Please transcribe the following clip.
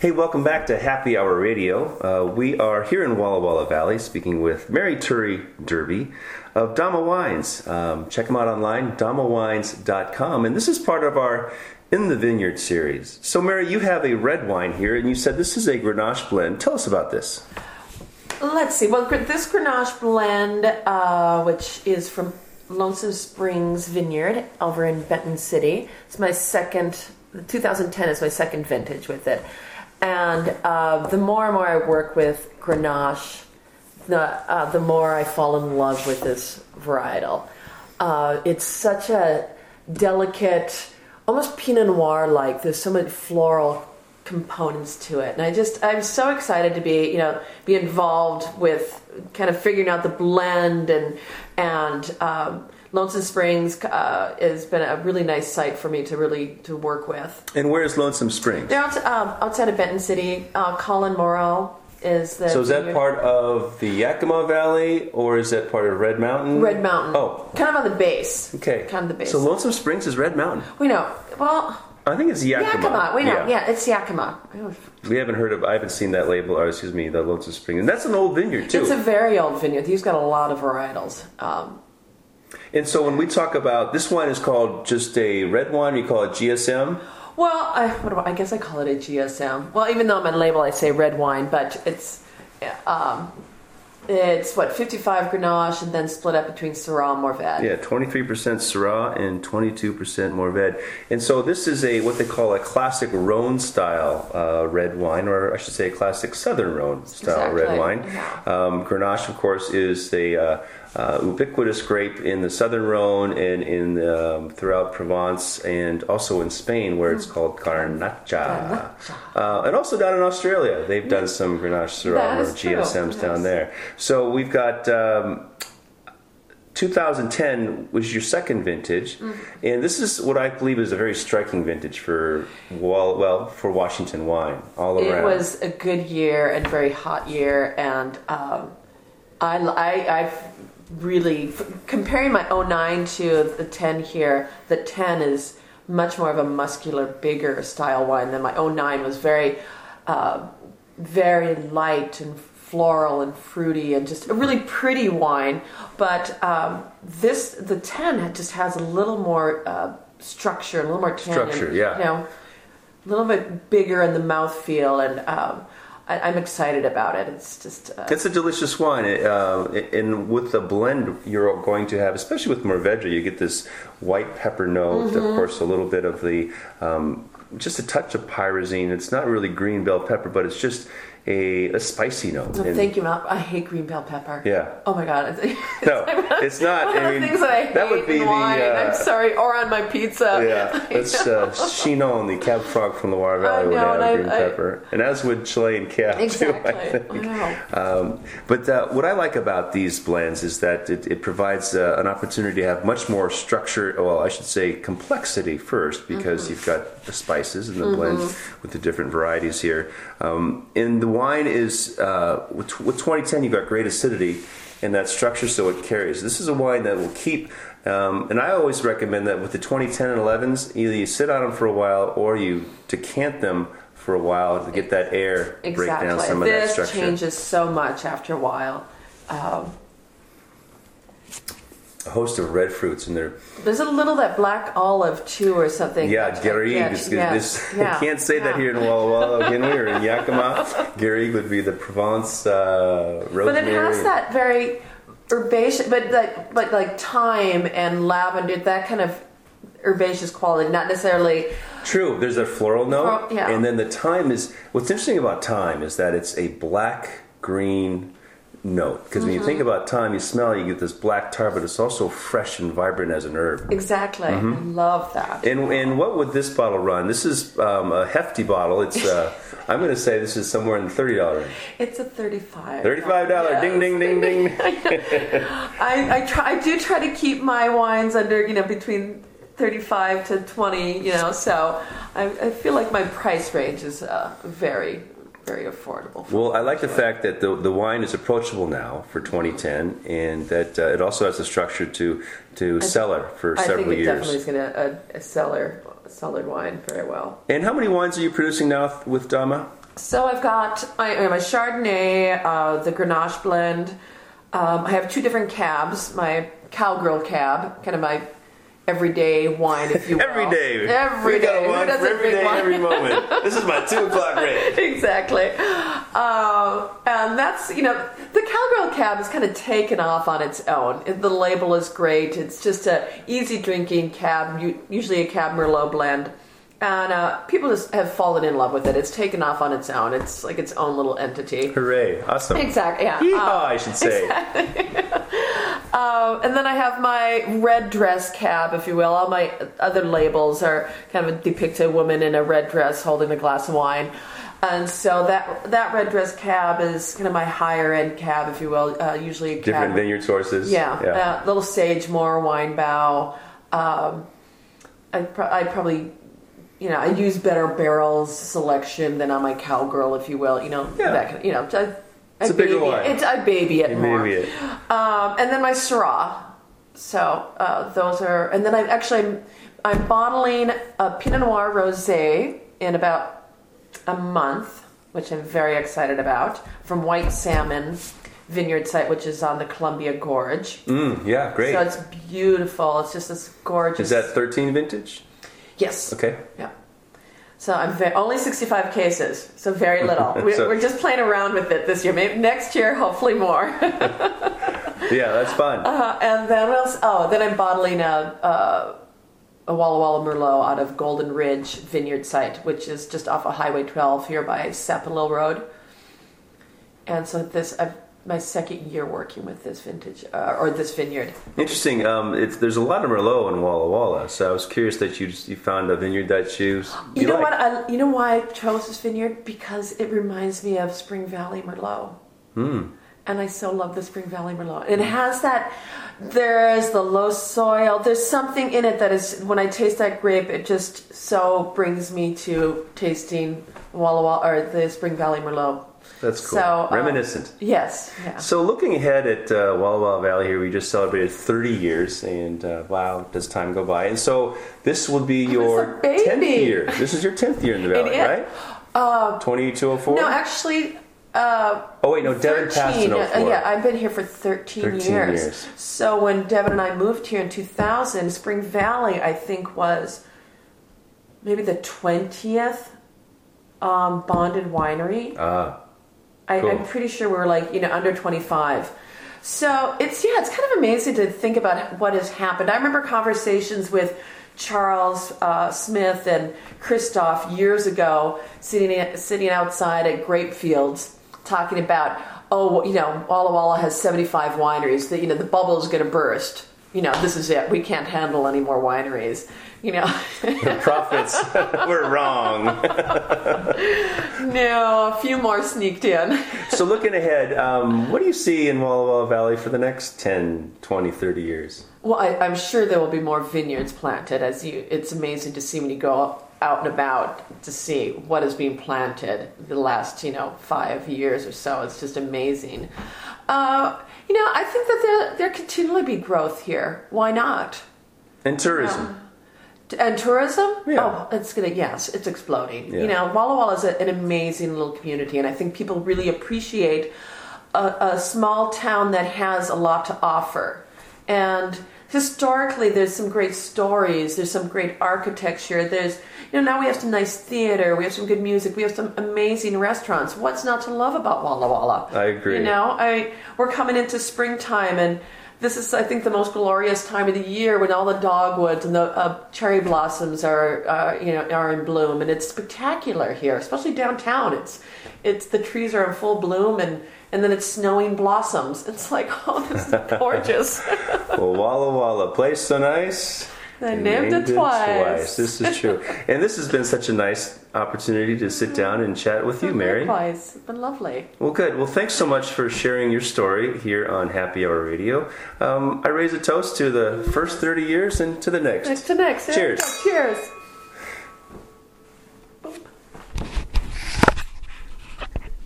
Hey, welcome back to Happy Hour Radio. Uh, we are here in Walla Walla Valley speaking with Mary Tuuri Derby of Dama Wines. Um, check them out online, damawines.com. And this is part of our In the Vineyard series. So, Mary, you have a red wine here, and you said this is a Grenache blend. Tell us about this. Let's see. Well, this Grenache blend, uh, which is from Lonesome Springs Vineyard over in Benton City, it's my second. 2010 is my second vintage with it, and uh, the more and more I work with Grenache, the uh, the more I fall in love with this varietal. Uh, it's such a delicate, almost Pinot Noir like. There's so many floral components to it, and I just I'm so excited to be you know be involved with kind of figuring out the blend and and. Um, Lonesome Springs uh, has been a really nice site for me to really to work with. And where's Lonesome Springs? They're out, um, outside of Benton City. Uh, Colin Morrow is the. So is that part of the Yakima Valley, or is that part of Red Mountain? Red Mountain. Oh, kind of on the base. okay. Kind of the base. So Lonesome Springs is Red Mountain. we know. Well, I think it's Yakima. Yakima. We know. Yeah, it's Yakima. We haven't heard of. I haven't seen that label. Or excuse me, the Lonesome Springs, and that's an old vineyard too. It's a very old vineyard. He's got a lot of varietals. Um, and so when we talk about this wine is called just a red wine, you call it GSM. well, I, I guess I call it a GSM. Well, even though on my label I say red wine, but it's um, it's what 55 Grenache and then split up between Syrah and Mourvedre. Yeah, 23% Syrah and 22% Mourvedre. And so this is a what they call a classic Rhone style uh, red wine, or I should say a classic Southern Rhone style Exactly, red wine. Um, Grenache, of course, is a uh, uh, ubiquitous grape in the Southern Rhone and in um, throughout Provence and also in Spain, where it's called Garnacha. Uh, and also down in Australia, they've done some Grenache Syrah or. GSMs down there. So we've got. Um, 2010 was your second vintage, Mm-hmm. and this is what I believe is a very striking vintage for well, well for Washington wine all It around. It was a good year and very hot year, and um, I, I, I've really comparing my 09 to the 10 here. The 10 is much more of a muscular, bigger style wine than my 09 was very, uh, very light and floral and fruity and just a really pretty wine. But um, this, the 10, just has a little more uh, structure, a little more tannin. Structure, yeah. You know, a little bit bigger in the mouthfeel, and um, I, I'm excited about it. It's just uh, It's a delicious wine, It, uh, and with the blend you're going to have, especially with Mourvedre, you get this white pepper note. Mm-hmm. Of course, a little bit of the um, just a touch of pyrazine. It's not really green bell pepper, but it's just a, a spicy note. well, And- thank you, Mel. I hate green bell pepper. Yeah. Oh my god. It's, No, it's not. One of I the mean, things that I hate that would be in the, wine. uh, I'm sorry, or on my pizza. Yeah, that's uh, Chinon, the cab franc from the Loire Valley, I would know, have I- green I- pepper, and as would Chilean cab Exactly. too. I think. Wow. Um, but uh, what I like about these blends is that it, it provides uh, an opportunity to have much more structure. Well, I should say complexity first, because Mm-hmm. you've got the spices and the blend with the different varieties here. Um, and the wine is uh, with, with 2010, you've got great acidity in that structure, so it carries. This is a wine that will keep. Um, and I always recommend that with the 2010 and 11s, either you sit on them for a while or you decant them for a while to get that air break down Exactly. some of that structure. This changes so much after a while. Um, a host of red fruits in there. there's a little that black olive too, or something. Yeah, Garrigue. This, Yes. Yeah. I can't say that here in Walla Walla, can we? Or in Yakima. Garrigue would be the Provence uh, But rosemary. it has that very herbaceous, but like but like thyme and lavender, that kind of herbaceous quality, not necessarily. True. There's a floral note, yeah. and then the thyme is. What's interesting about thyme is that it's a black green note. Because when you Mm-hmm. think about thyme, you smell, you get this black tar, but it's also fresh and vibrant as an herb. Exactly, Mm-hmm. I love that. And, and what would this bottle run? This is um, a hefty bottle. It's uh, I'm going to say this is somewhere in the thirty dollar range. It's a thirty-five. Thirty-five dollar. Yes. Ding ding ding ding. I, I try. I do try to keep my wines under, you know, between thirty-five to twenty. You know, so I, I feel like my price range is uh, very, very affordable. for Well, I like the fact that the, the wine is approachable now for 2010, and that uh, it also has the structure to to cellar for I several think it years. definitely is going to a, a cellar, cellared wine very well. And how many wines are you producing now with Dama? So I've got my, my Chardonnay, uh, the Grenache blend. Um, I have two different cabs. My Cowgirl cab, kind of my everyday wine, if you will. Every day. Every we day. Who doesn't every wine? every moment. This is my two o'clock rate. exactly. Um, and that's, you know, the Cowgirl Cab is kind of taken off on its own. The label is great. It's just a easy drinking cab, usually a Cab Merlot blend. And uh, people just have fallen in love with it. It's taken off on its own. It's like its own little entity. Hooray! Awesome. Exactly. Yeah. Yeehaw, Um, I should say. Um, and then I have my red dress cab, if you will. All my other labels are kind of depict a woman in a red dress holding a glass of wine. And so that that red dress cab is kind of my higher end cab, if you will. Uh, usually a cab. Different vineyard sources. Yeah, Yeah. Uh, little Sagemoor Weinbau. Um, I, pro- I probably, you know, I use better barrels selection than on my cowgirl, if you will. You know, Yeah. that kind of, you know, I, It's I a bigger baby. It's, I baby it more. Maybe it. Um, and then my Syrah. So uh, those are, and then I actually I'm, I'm bottling a Pinot Noir rosé in about a month, which I'm very excited about, from White Salmon Vineyard site, which is on the Columbia Gorge. Mm, yeah, great. So it's beautiful. It's just this gorgeous. is that 13 vintage? yes? Okay. Yeah. So I'm ve- only 65 cases, so very little. We, So- we're just playing around with it this year. Maybe next year, hopefully more. Yeah, that's fun. Uh, and then what else? Oh, then I'm bottling a, a, a Walla Walla Merlot out of Golden Ridge Vineyard site, which is just off of Highway 12 here by Sapolil Road. And so this, I've my second year working with this vintage uh, or this vineyard. Interesting. Um, it's, there's a lot of Merlot in Walla Walla, so I was curious that you you found a vineyard that you You, know like. what? I, you know why I chose this vineyard? Because it reminds me of Spring Valley Merlot. Hmm. And I so love the Spring Valley Merlot. It has that. There's the low soil. There's something in it that is. When I taste that grape, it just so brings me to tasting Walla Walla or the Spring Valley Merlot. That's cool. So, uh, Reminiscent. Yes. Yeah. So looking ahead at uh, Walla Walla Valley here, we just celebrated 30 years, and uh, wow, does time go by? And so this will be your 10th year. This is your 10th year in the valley, right? Uh, 2204. no, actually. Uh, oh wait, no, Devin passed in 13, 04. uh, yeah, I've been here for 13, 13 years. years. So when Devin and I moved here in 2000, Spring Valley, I think, was maybe the 20th um, bonded winery. Ah, I, Cool. I'm pretty sure we were like, you know, under 25. So it's, yeah, it's kind of amazing to think about what has happened. I remember conversations with Charles uh, Smith and Christophe years ago sitting, sitting outside at Grape Fields talking about, oh, you know, Walla Walla has 75 wineries. That you know, the bubble is going to burst. You know, this is it. We can't handle any more wineries. You know, the prophets were wrong. no, a few more sneaked in. so looking ahead, um, what do you see in Walla Walla Valley for the next 10, 20, 30 years? Well, I, I'm sure there will be more vineyards planted. As you, it's amazing to see when you go out and about to see what is being planted the last, you know, five years or so. It's just amazing. Uh, you know, I think that there there continually be growth here. Why not? And tourism. And tourism? Yeah. Oh, it's gonna yes, it's exploding. Yeah. You know, Walla Walla is a, an amazing little community, and I think people really appreciate a, a small town that has a lot to offer. And historically, there's some great stories. There's some great architecture. There's you know now we have some nice theater. We have some good music. We have some amazing restaurants. What's not to love about Walla Walla? I agree. You know, I we're coming into springtime and. This is, I think, the most glorious time of the year when all the dogwoods and the uh, cherry blossoms are, uh, you know, are in bloom, and it's spectacular here, especially downtown. It's, it's the trees are in full bloom, and and then it's snowing blossoms. It's like, oh, this is gorgeous. well, Walla Walla, place so nice. I You named it twice. This is true. and this has been such a nice opportunity to sit down and chat with you, Mary. Likewise, it's been lovely. Well, good. Well, thanks so much for sharing your story here on Happy Hour Radio. Um, I raise a toast to the first 30 years and to the next. Next to next. Cheers. Cheers.